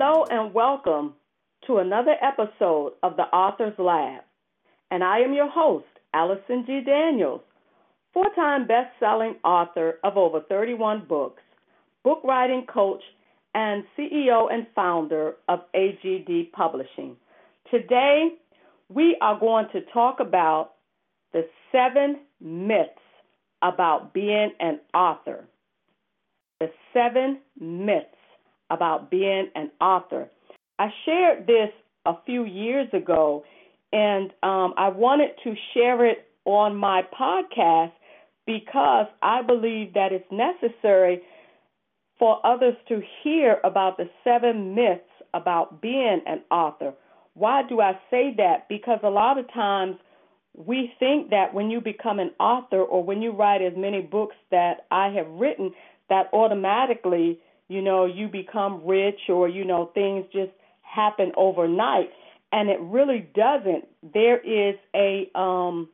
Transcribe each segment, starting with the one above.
Hello and welcome to another episode of the Author's Lab. And I am your host, Allison G. Daniels, four time best selling author of over 31 books, book writing coach, and CEO and founder of AGD Publishing. Today, we are going to talk about the seven myths about being an author. The seven myths about being an author. I shared this a few years ago, and um, I wanted to share it on my podcast because I believe that it's necessary for others to hear about the seven myths about being an author. Why do I say that? Because a lot of times we think that when you become an author or when you write as many books that I have written, that automatically, you know, you become rich or, you know, things just happen overnight. And it really doesn't. There is a, um,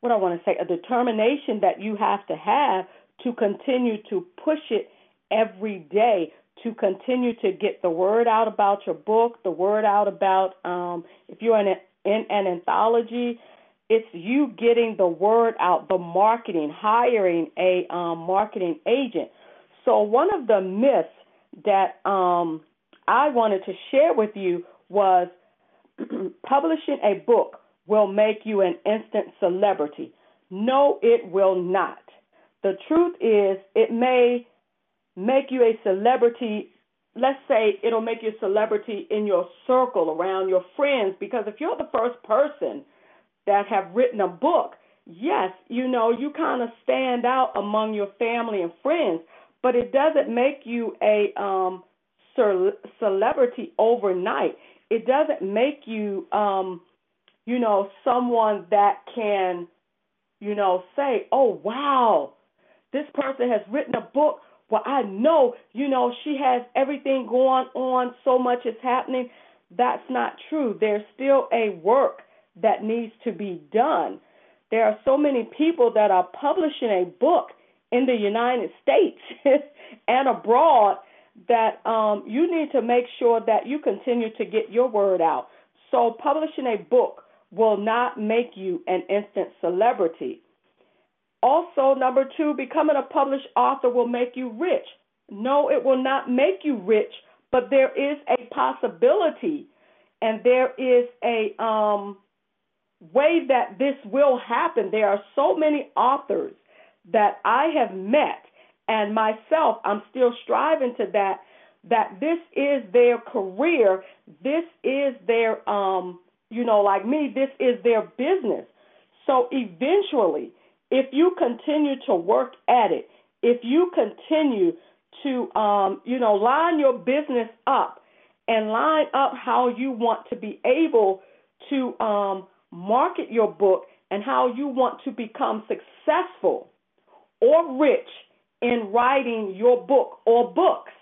what I want to say, a determination that you have to have to continue to push it every day to continue to get the word out about your book, the word out about um, if you're in, a, in an anthology, it's you getting the word out, the marketing, hiring a um, marketing agent. So one of the myths that um, I wanted to share with you was publishing a book will make you an instant celebrity. No, it will not. The truth is, it may make you a celebrity. Let's say it'll make you a celebrity in your circle, around your friends, because if you're the first person that have written a book, yes, you know, you kind of stand out among your family and friends, but it doesn't make you a um celebrity overnight. It doesn't make you um you know someone that can you know say, "Oh, wow. This person has written a book well, I know, you know, she has everything going on, so much is happening. That's not true. There's still a work that needs to be done. There are so many people that are publishing a book in the United States and abroad that um, you need to make sure that you continue to get your word out. So, publishing a book will not make you an instant celebrity. Also, number two, becoming a published author will make you rich. No, it will not make you rich, but there is a possibility and there is a um, way that this will happen. There are so many authors that I have met, and myself, I'm still striving to that, that this is their career. This is their, um, you know, like me, this is their business. So eventually, if you continue to work at it, if you continue to, um, you know, line your business up and line up how you want to be able to um, market your book and how you want to become successful or rich in writing your book or books.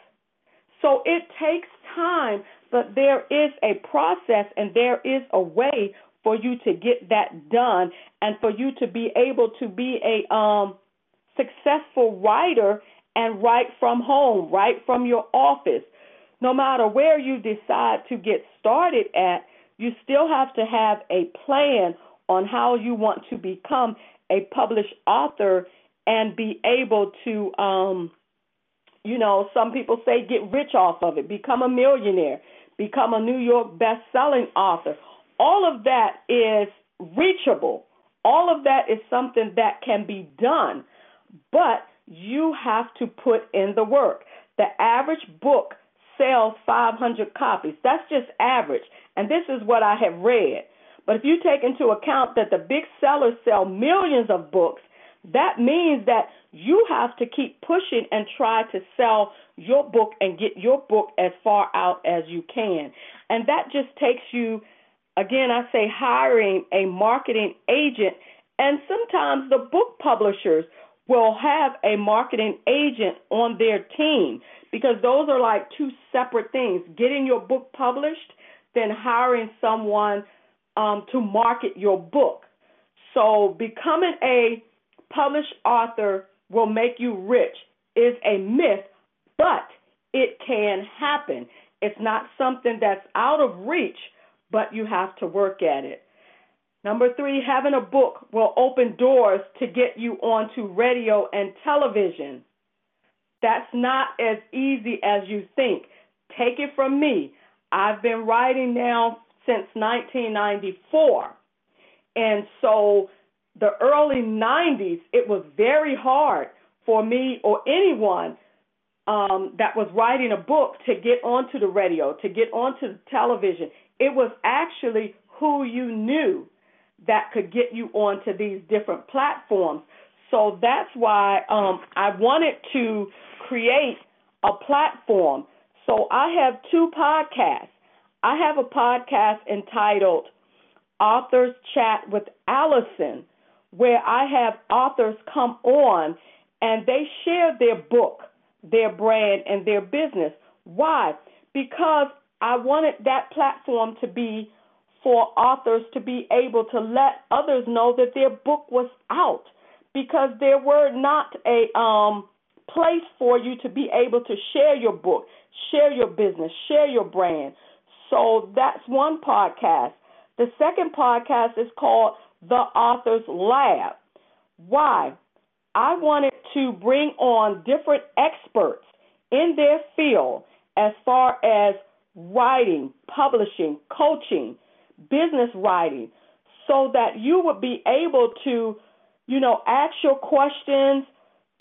So it takes time, but there is a process and there is a way for you to get that done and for you to be able to be a um, successful writer and write from home, write from your office. No matter where you decide to get started at, you still have to have a plan on how you want to become a published author and be able to um you know some people say get rich off of it become a millionaire become a new york best-selling author all of that is reachable. All of that is something that can be done, but you have to put in the work. The average book sells 500 copies. That's just average. And this is what I have read. But if you take into account that the big sellers sell millions of books, that means that you have to keep pushing and try to sell your book and get your book as far out as you can. And that just takes you Again, I say hiring a marketing agent, and sometimes the book publishers will have a marketing agent on their team because those are like two separate things getting your book published, then hiring someone um, to market your book. So, becoming a published author will make you rich is a myth, but it can happen. It's not something that's out of reach, but you have to work at it. Number three, having a book will open doors to get you onto radio and television. That's not as easy as you think. Take it from me. I've been writing now since 1994. And so the early 90s, it was very hard for me or anyone um, that was writing a book to get onto the radio, to get onto the television. It was actually who you knew that could get you onto these different platforms. So that's why um, I wanted to create a platform. So I have two podcasts. I have a podcast entitled Authors Chat with Allison, where I have authors come on and they share their book their brand and their business. Why? Because I wanted that platform to be for authors to be able to let others know that their book was out because there were not a um, place for you to be able to share your book, share your business, share your brand. So that's one podcast. The second podcast is called The Author's Lab. Why? I wanted to bring on different experts in their field as far as writing, publishing, coaching, business writing, so that you would be able to, you know, ask your questions,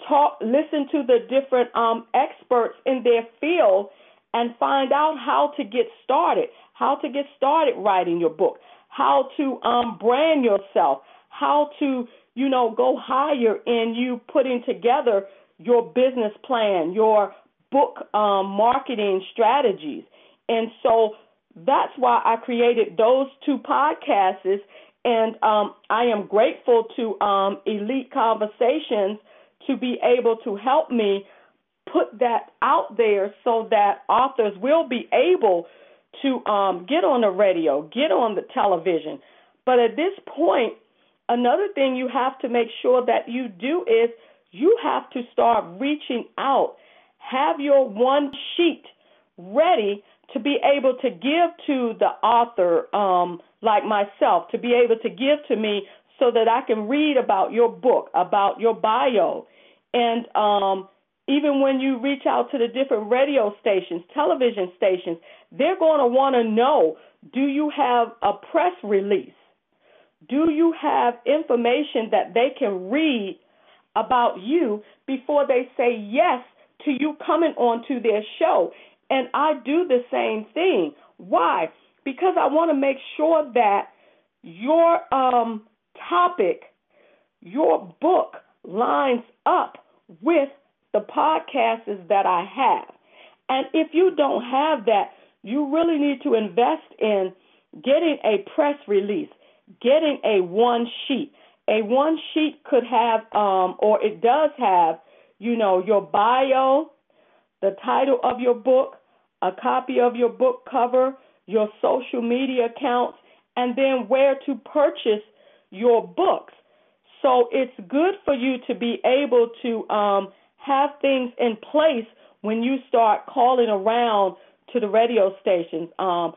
talk, listen to the different um, experts in their field, and find out how to get started, how to get started writing your book, how to um, brand yourself, how to you know, go higher in you putting together your business plan, your book um, marketing strategies. And so that's why I created those two podcasts. And um, I am grateful to um, Elite Conversations to be able to help me put that out there so that authors will be able to um, get on the radio, get on the television. But at this point, another thing you have to make sure that you do is you have to start reaching out. Have your one sheet ready to be able to give to the author, um, like myself, to be able to give to me so that I can read about your book, about your bio. And um, even when you reach out to the different radio stations, television stations, they're going to want to know do you have a press release? Do you have information that they can read about you before they say yes to you coming onto their show? And I do the same thing. Why? Because I want to make sure that your um, topic, your book lines up with the podcasts that I have. And if you don't have that, you really need to invest in getting a press release, getting a one sheet. A one sheet could have, um, or it does have, you know, your bio, the title of your book, a copy of your book cover, your social media accounts, and then where to purchase your books. So it's good for you to be able to um, have things in place when you start calling around to the radio stations. Um,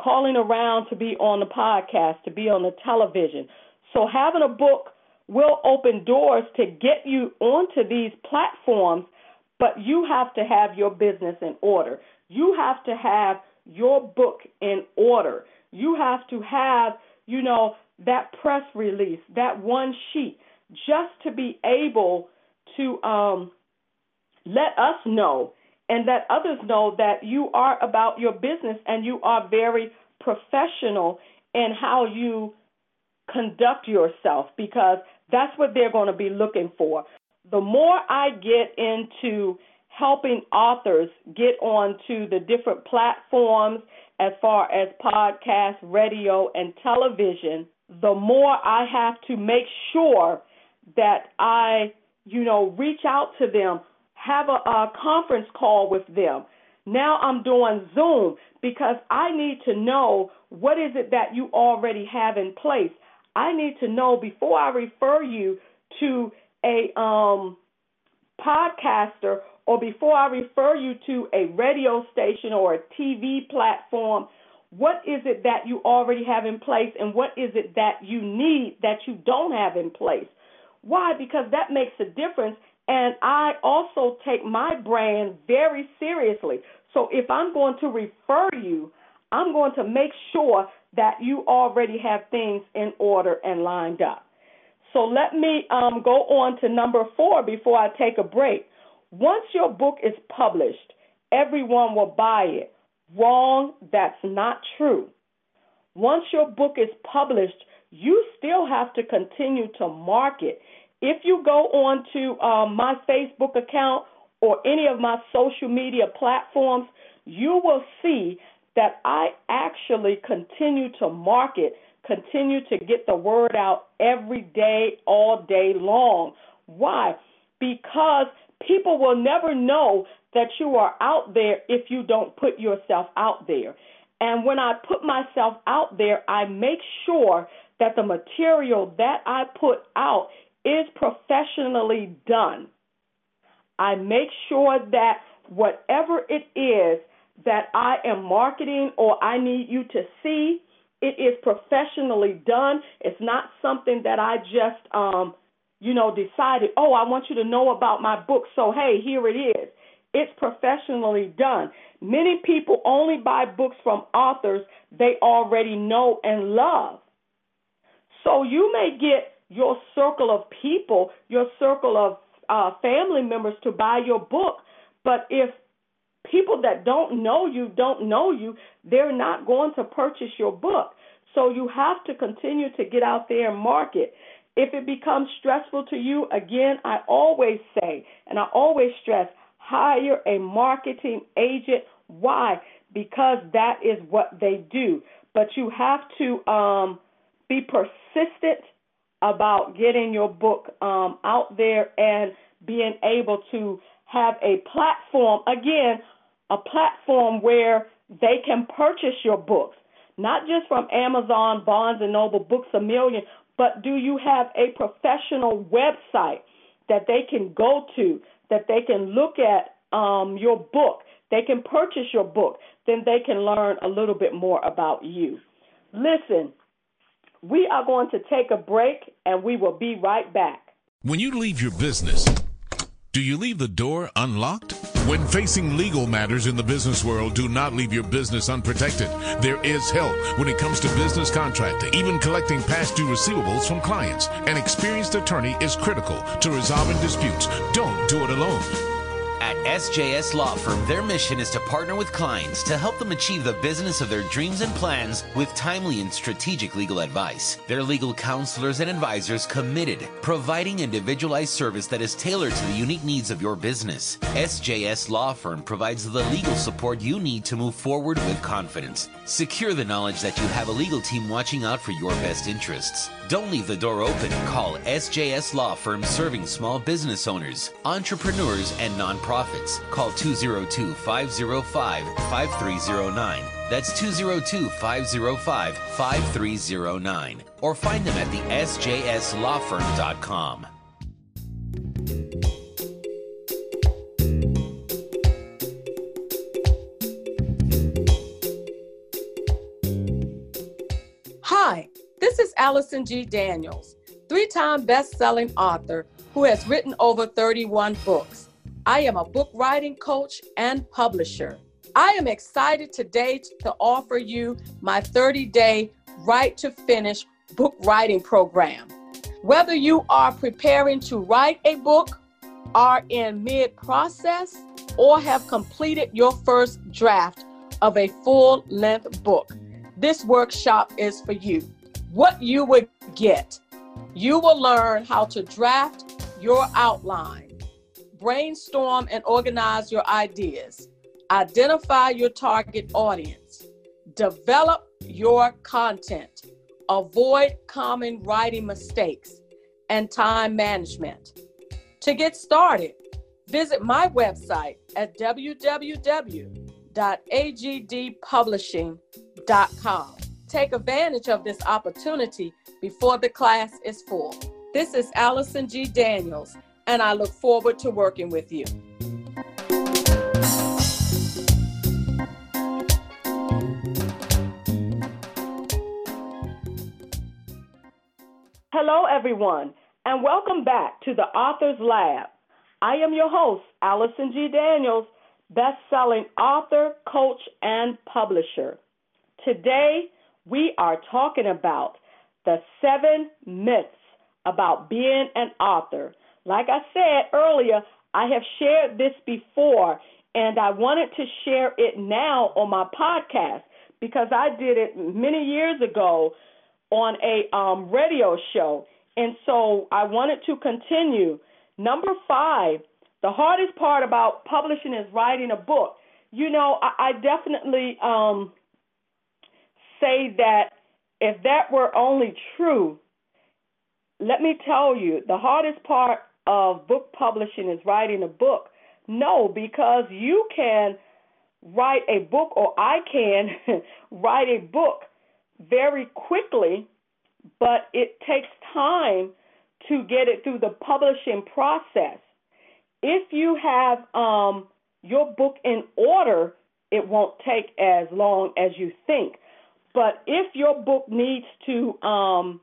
calling around to be on the podcast, to be on the television. So having a book will open doors to get you onto these platforms, but you have to have your business in order. You have to have your book in order. You have to have, you know, that press release, that one sheet, just to be able to um, let us know and let others know that you are about your business and you are very professional in how you conduct yourself because that's what they're going to be looking for. The more I get into helping authors get onto the different platforms as far as podcast, radio, and television, the more I have to make sure that I, you know, reach out to them have a, a conference call with them. Now I'm doing Zoom because I need to know what is it that you already have in place. I need to know before I refer you to a um, podcaster or before I refer you to a radio station or a TV platform, what is it that you already have in place and what is it that you need that you don't have in place? Why? Because that makes a difference. And I also take my brand very seriously. So if I'm going to refer you, I'm going to make sure that you already have things in order and lined up. So let me um, go on to number four before I take a break. Once your book is published, everyone will buy it. Wrong, that's not true. Once your book is published, you still have to continue to market. If you go on to um, my Facebook account or any of my social media platforms, you will see that I actually continue to market, continue to get the word out every day, all day long. Why? Because people will never know that you are out there if you don't put yourself out there. And when I put myself out there, I make sure that the material that I put out is professionally done. I make sure that whatever it is that I am marketing or I need you to see, it is professionally done. It's not something that I just um you know decided, "Oh, I want you to know about my book." So, hey, here it is. It's professionally done. Many people only buy books from authors they already know and love. So you may get your circle of people, your circle of uh, family members to buy your book, but if people that don't know you don't know you, they're not going to purchase your book. So you have to continue to get out there and market. If it becomes stressful to you, again, I always say and I always stress hire a marketing agent. Why? Because that is what they do. But you have to um, be persistent about getting your book um, out there and being able to have a platform, again, a platform where they can purchase your books, not just from Amazon, Barnes and Noble, Books a Million, but do you have a professional website that they can go to, that they can look at um, your book, they can purchase your book, then they can learn a little bit more about you. Listen, we are going to take a break and we will be right back. When you leave your business, do you leave the door unlocked? When facing legal matters in the business world, do not leave your business unprotected. There is help when it comes to business contracting, even collecting past due receivables from clients. An experienced attorney is critical to resolving disputes. Don't do it alone. At SJS Law Firm, their mission is to partner with clients to help them achieve the business of their dreams and plans with timely and strategic legal advice. Their legal counselors and advisors committed, providing individualized service that is tailored to the unique needs of your business. SJS Law Firm provides the legal support you need to move forward with confidence. Secure the knowledge that you have a legal team watching out for your best interests. Don't leave the door open. Call SJS Law Firm serving small business owners, entrepreneurs, and nonprofits. Call 202 505 5309. That's 202 505 5309. Or find them at the sjslawfirm.com. this is Allison G. Daniels, three time best selling author who has written over 31 books. I am a book writing coach and publisher. I am excited today to offer you my 30 day Write to Finish book writing program. Whether you are preparing to write a book, are in mid process, or have completed your first draft of a full length book, this workshop is for you. What you would get you will learn how to draft your outline, brainstorm and organize your ideas, identify your target audience, develop your content, avoid common writing mistakes, and time management. To get started, visit my website at www.agdpublishing.com. Take advantage of this opportunity before the class is full. This is Allison G. Daniels, and I look forward to working with you. Hello, everyone, and welcome back to the Author's Lab. I am your host, Allison G. Daniels, best selling author, coach, and publisher. Today, we are talking about the seven myths about being an author. Like I said earlier, I have shared this before, and I wanted to share it now on my podcast because I did it many years ago on a um, radio show. And so I wanted to continue. Number five, the hardest part about publishing is writing a book. You know, I, I definitely um, say that if that were only true, let me tell you, the hardest part of book publishing is writing a book. No, because you can write a book, or I can write a book very quickly but it takes time to get it through the publishing process. If you have um, your book in order, it won't take as long as you think. But if your book needs to um,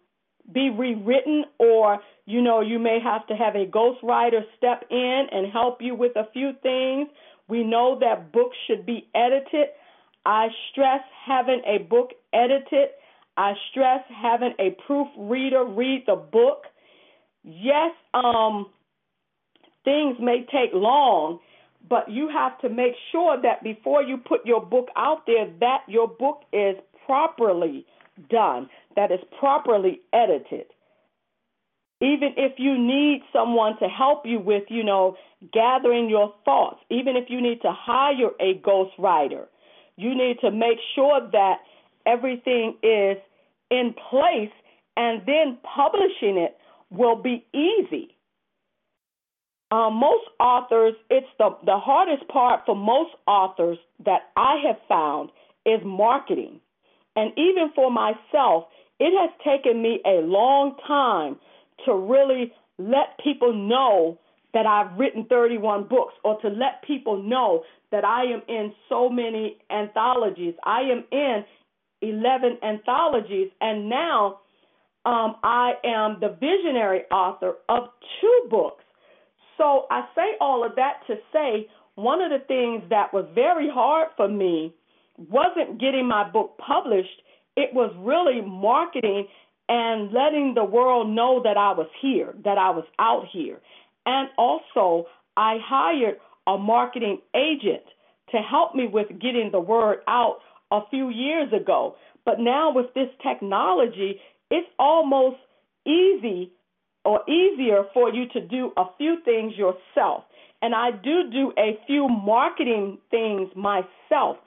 be rewritten, or you know, you may have to have a ghostwriter step in and help you with a few things. We know that books should be edited. I stress having a book edited I stress having a proofreader read the book. Yes, um, things may take long, but you have to make sure that before you put your book out there, that your book is properly done, that is properly edited. Even if you need someone to help you with, you know, gathering your thoughts, even if you need to hire a ghostwriter, you need to make sure that everything is in place, and then publishing it will be easy. Uh, most authors, it's the, the hardest part for most authors that I have found is marketing. And even for myself, it has taken me a long time to really let people know that I've written 31 books or to let people know that I am in so many anthologies. I am in 11 anthologies, and now um, I am the visionary author of two books. So I say all of that to say one of the things that was very hard for me wasn't getting my book published, it was really marketing and letting the world know that I was here, that I was out here. And also, I hired a marketing agent to help me with getting the word out a few years ago. But now with this technology, it's almost easy or easier for you to do a few things yourself. And I do do a few marketing things myself,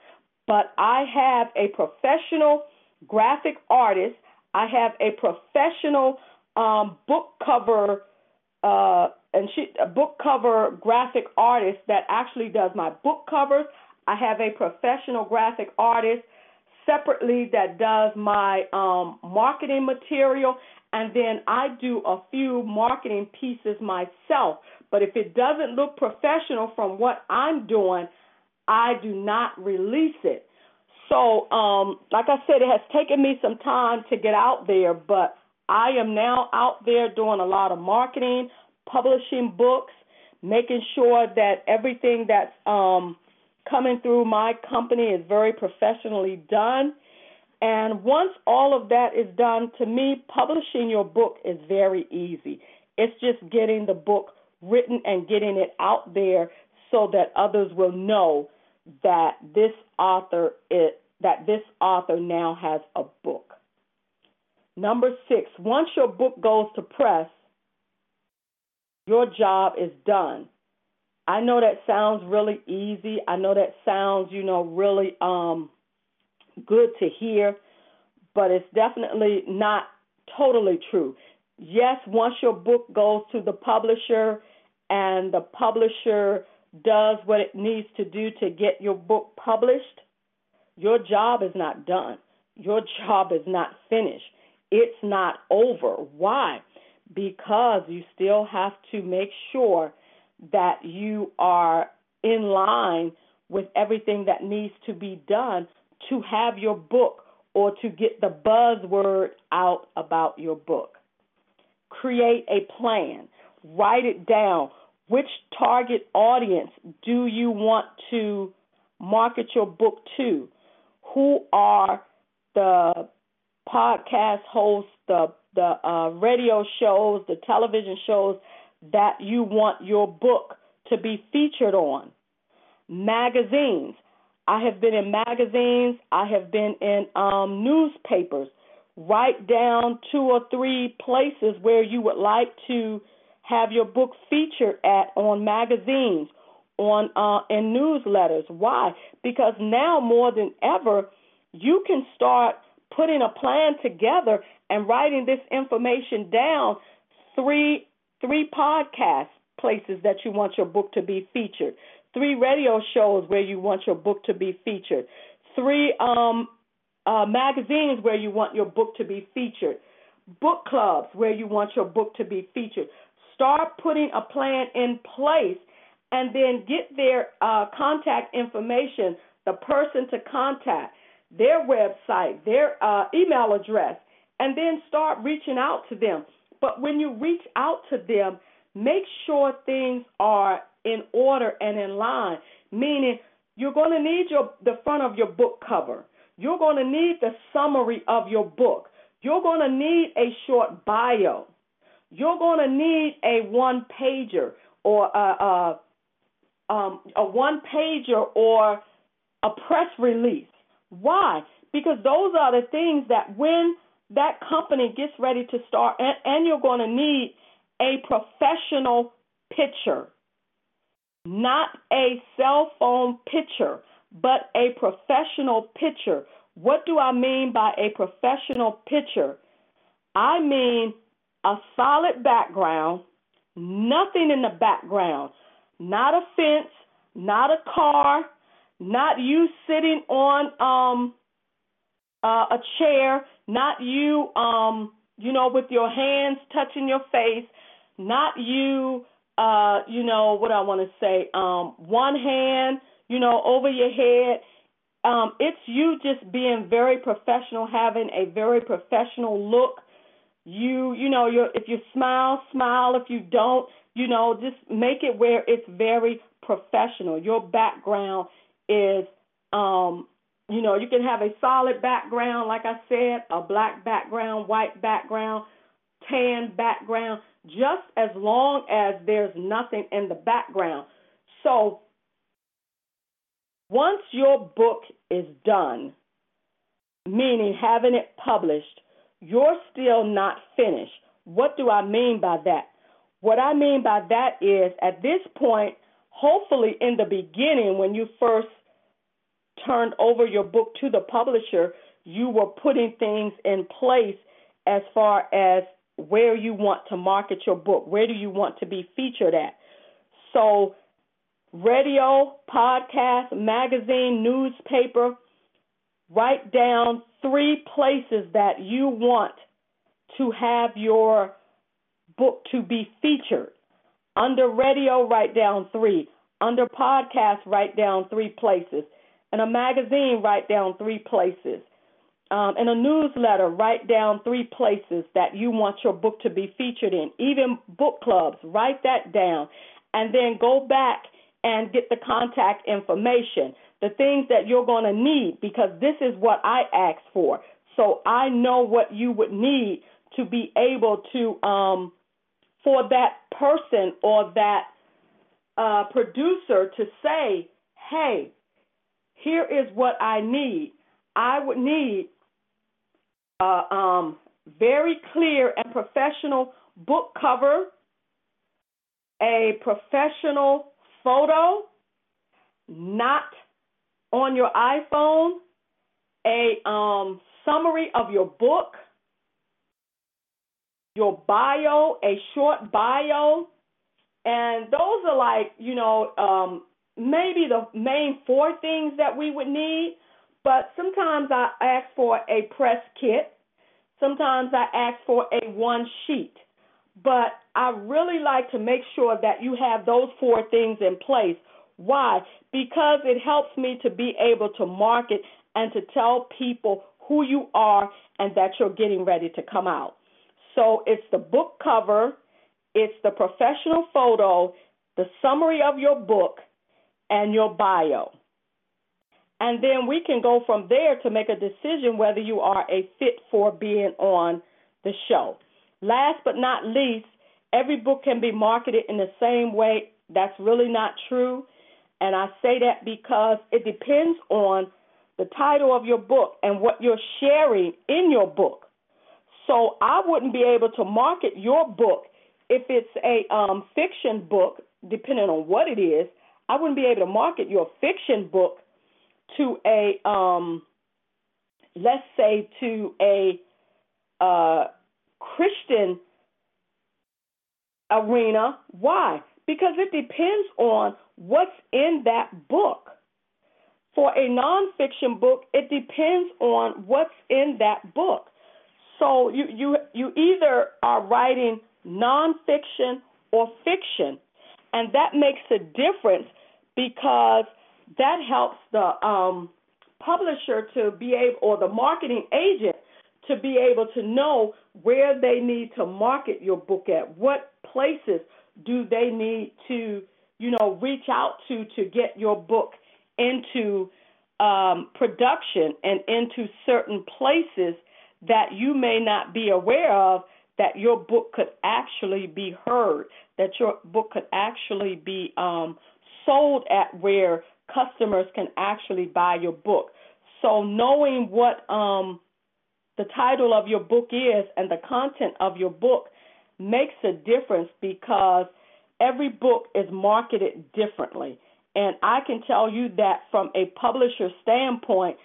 but I have a professional graphic artist. I have a professional um, book cover uh, and she a book cover graphic artist that actually does my book covers. I have a professional graphic artist separately that does my um, marketing material, and then I do a few marketing pieces myself. But if it doesn't look professional from what I'm doing, I do not release it. So, um, like I said, it has taken me some time to get out there, but I am now out there doing a lot of marketing, publishing books, making sure that everything that's um, coming through my company is very professionally done. And once all of that is done, to me, publishing your book is very easy. It's just getting the book written and getting it out there so that others will know that this author it that this author now has a book. Number 6, once your book goes to press, your job is done. I know that sounds really easy. I know that sounds, you know, really um good to hear, but it's definitely not totally true. Yes, once your book goes to the publisher and the publisher does what it needs to do to get your book published, your job is not done. Your job is not finished. It's not over. Why? Because you still have to make sure that you are in line with everything that needs to be done to have your book or to get the buzzword out about your book. create a plan. Write it down. Which target audience do you want to market your book to? Who are the podcast hosts, the the uh, radio shows, the television shows that you want your book to be featured on? Magazines. I have been in magazines. I have been in um, newspapers. Write down two or three places where you would like to have your book featured at on magazines, on uh, in newsletters. Why? Because now more than ever, you can start putting a plan together and writing this information down. Three three podcast places that you want your book to be featured. Three radio shows where you want your book to be featured. Three um, uh, magazines where you want your book to be featured. Book clubs where you want your book to be featured. Start putting a plan in place and then get their uh, contact information, the person to contact, their website, their uh, email address, and then start reaching out to them. But when you reach out to them, make sure things are in order and in line, meaning you're going to need your the front of your book cover. You're going to need the summary of your book. You're going to need a short bio. You're going to need a one pager or a, a, um, a one pager or a press release. Why? Because those are the things that when that company gets ready to start, and, and you're going to need a professional picture, not a cell phone picture, but a professional picture. What do I mean by a professional picture? I mean a solid background, nothing in the background, not a fence, not a car, not you sitting on um uh, a chair, not you um you know with your hands touching your face, not you uh you know what I want to say um one hand you know over your head. Um it's you just being very professional having a very professional look you you know you if you smile smile. If you don't you know just make it where it's very professional. Your background is um you know you can have a solid background like i said a black background white background tan background just as long as there's nothing in the background. So once your book is done meaning having it published you're still not finished. What do i mean by that? What i mean by that is at this point hopefully in the beginning when you first turned over your book to the publisher, you were putting things in place as far as where you want to market your book, where do you want to be featured at. So, radio, podcast, magazine, newspaper, write down three places that you want to have your book to be featured. Under radio, write down three. Under podcast, write down three places. In a magazine, write down three places. Um, in a newsletter, write down three places that you want your book to be featured in. Even book clubs, write that down. And then go back and get the contact information, the things that you're going to need, because this is what I asked for. So I know what you would need to be able to, um, for that person or that uh, producer to say, hey, here is what I need. I would need a um, very clear and professional book cover, a professional photo, not on your iPhone, a um, summary of your book, your bio, a short bio, and those are like you know um, maybe the main four things that we would need, but sometimes I ask for a press kit. Sometimes I ask for a one sheet. But I really like to make sure that you have those four things in place. Why? Because it helps me to be able to market and to tell people who you are and that you're getting ready to come out. So it's the book cover, it's the professional photo, the summary of your book, and your bio. And then we can go from there to make a decision whether you are a fit for being on the show. Last but not least, every book can be marketed in the same way. That's really not true. And I say that because it depends on the title of your book and what you're sharing in your book. So I wouldn't be able to market your book if it's a um, fiction book, depending on what it is. I wouldn't be able to market your fiction book to a um, let's say to a uh, Christian arena. Why? Because it depends on what's in that book. For a nonfiction book, it depends on what's in that book. So you you you either are writing nonfiction or fiction, and that makes a difference because that helps the um, publisher to be able, or the marketing agent to be able to know where they need to market your book at, what places do they need to, you know, reach out to to get your book into um, production and into certain places that you may not be aware of that your book could actually be heard, that your book could actually be um, sold at where customers can actually buy your book. So knowing what um, the title of your book is and the content of your book makes a difference because every book is marketed differently. And I can tell you that from a publisher standpoint,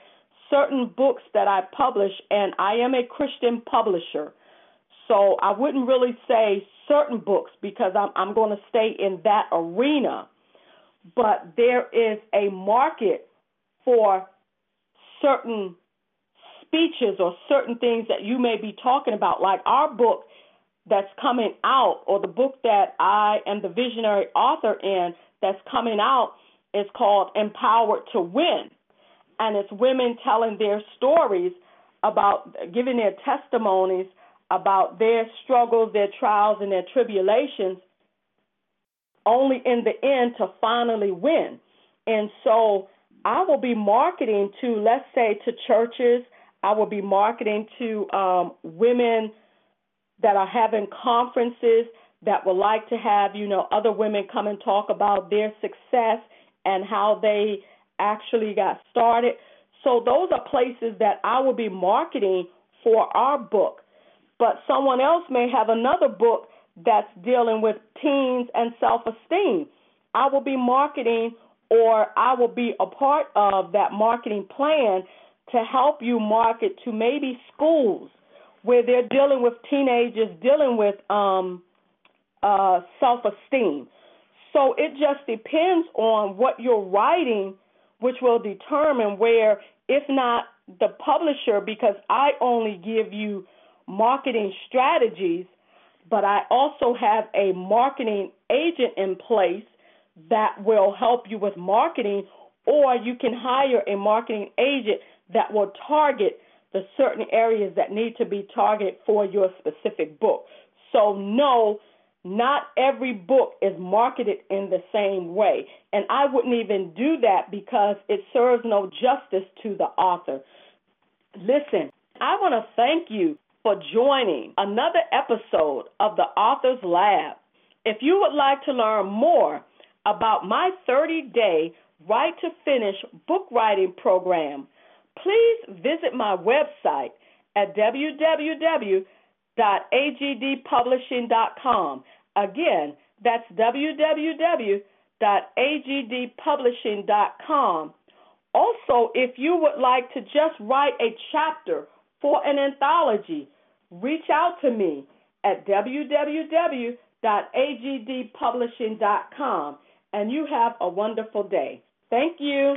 certain books that I publish, and I am a Christian publisher, so I wouldn't really say certain books because I'm, I'm going to stay in that arena but there is a market for certain speeches or certain things that you may be talking about, like our book that's coming out, or the book that I am the visionary author in that's coming out is called Empowered to Win. And it's women telling their stories about giving their testimonies about their struggles, their trials, and their tribulations only in the end to finally win. And so I will be marketing to, let's say, to churches. I will be marketing to um, women that are having conferences that would like to have, you know, other women come and talk about their success and how they actually got started. So those are places that I will be marketing for our book. But someone else may have another book that's dealing with teens and self esteem. I will be marketing or I will be a part of that marketing plan to help you market to maybe schools where they're dealing with teenagers dealing with um, uh, self esteem. So it just depends on what you're writing, which will determine where, if not the publisher, because I only give you marketing strategies but I also have a marketing agent in place that will help you with marketing, or you can hire a marketing agent that will target the certain areas that need to be targeted for your specific book. So, no, not every book is marketed in the same way. And I wouldn't even do that because it serves no justice to the author. Listen, I want to thank you for joining another episode of the Author's Lab. If you would like to learn more about my 30 day Write to Finish book writing program, please visit my website at www.agdpublishing.com. Again, that's www.agdpublishing.com. Also, if you would like to just write a chapter for an anthology, reach out to me at www.agdpublishing.com and you have a wonderful day. Thank you.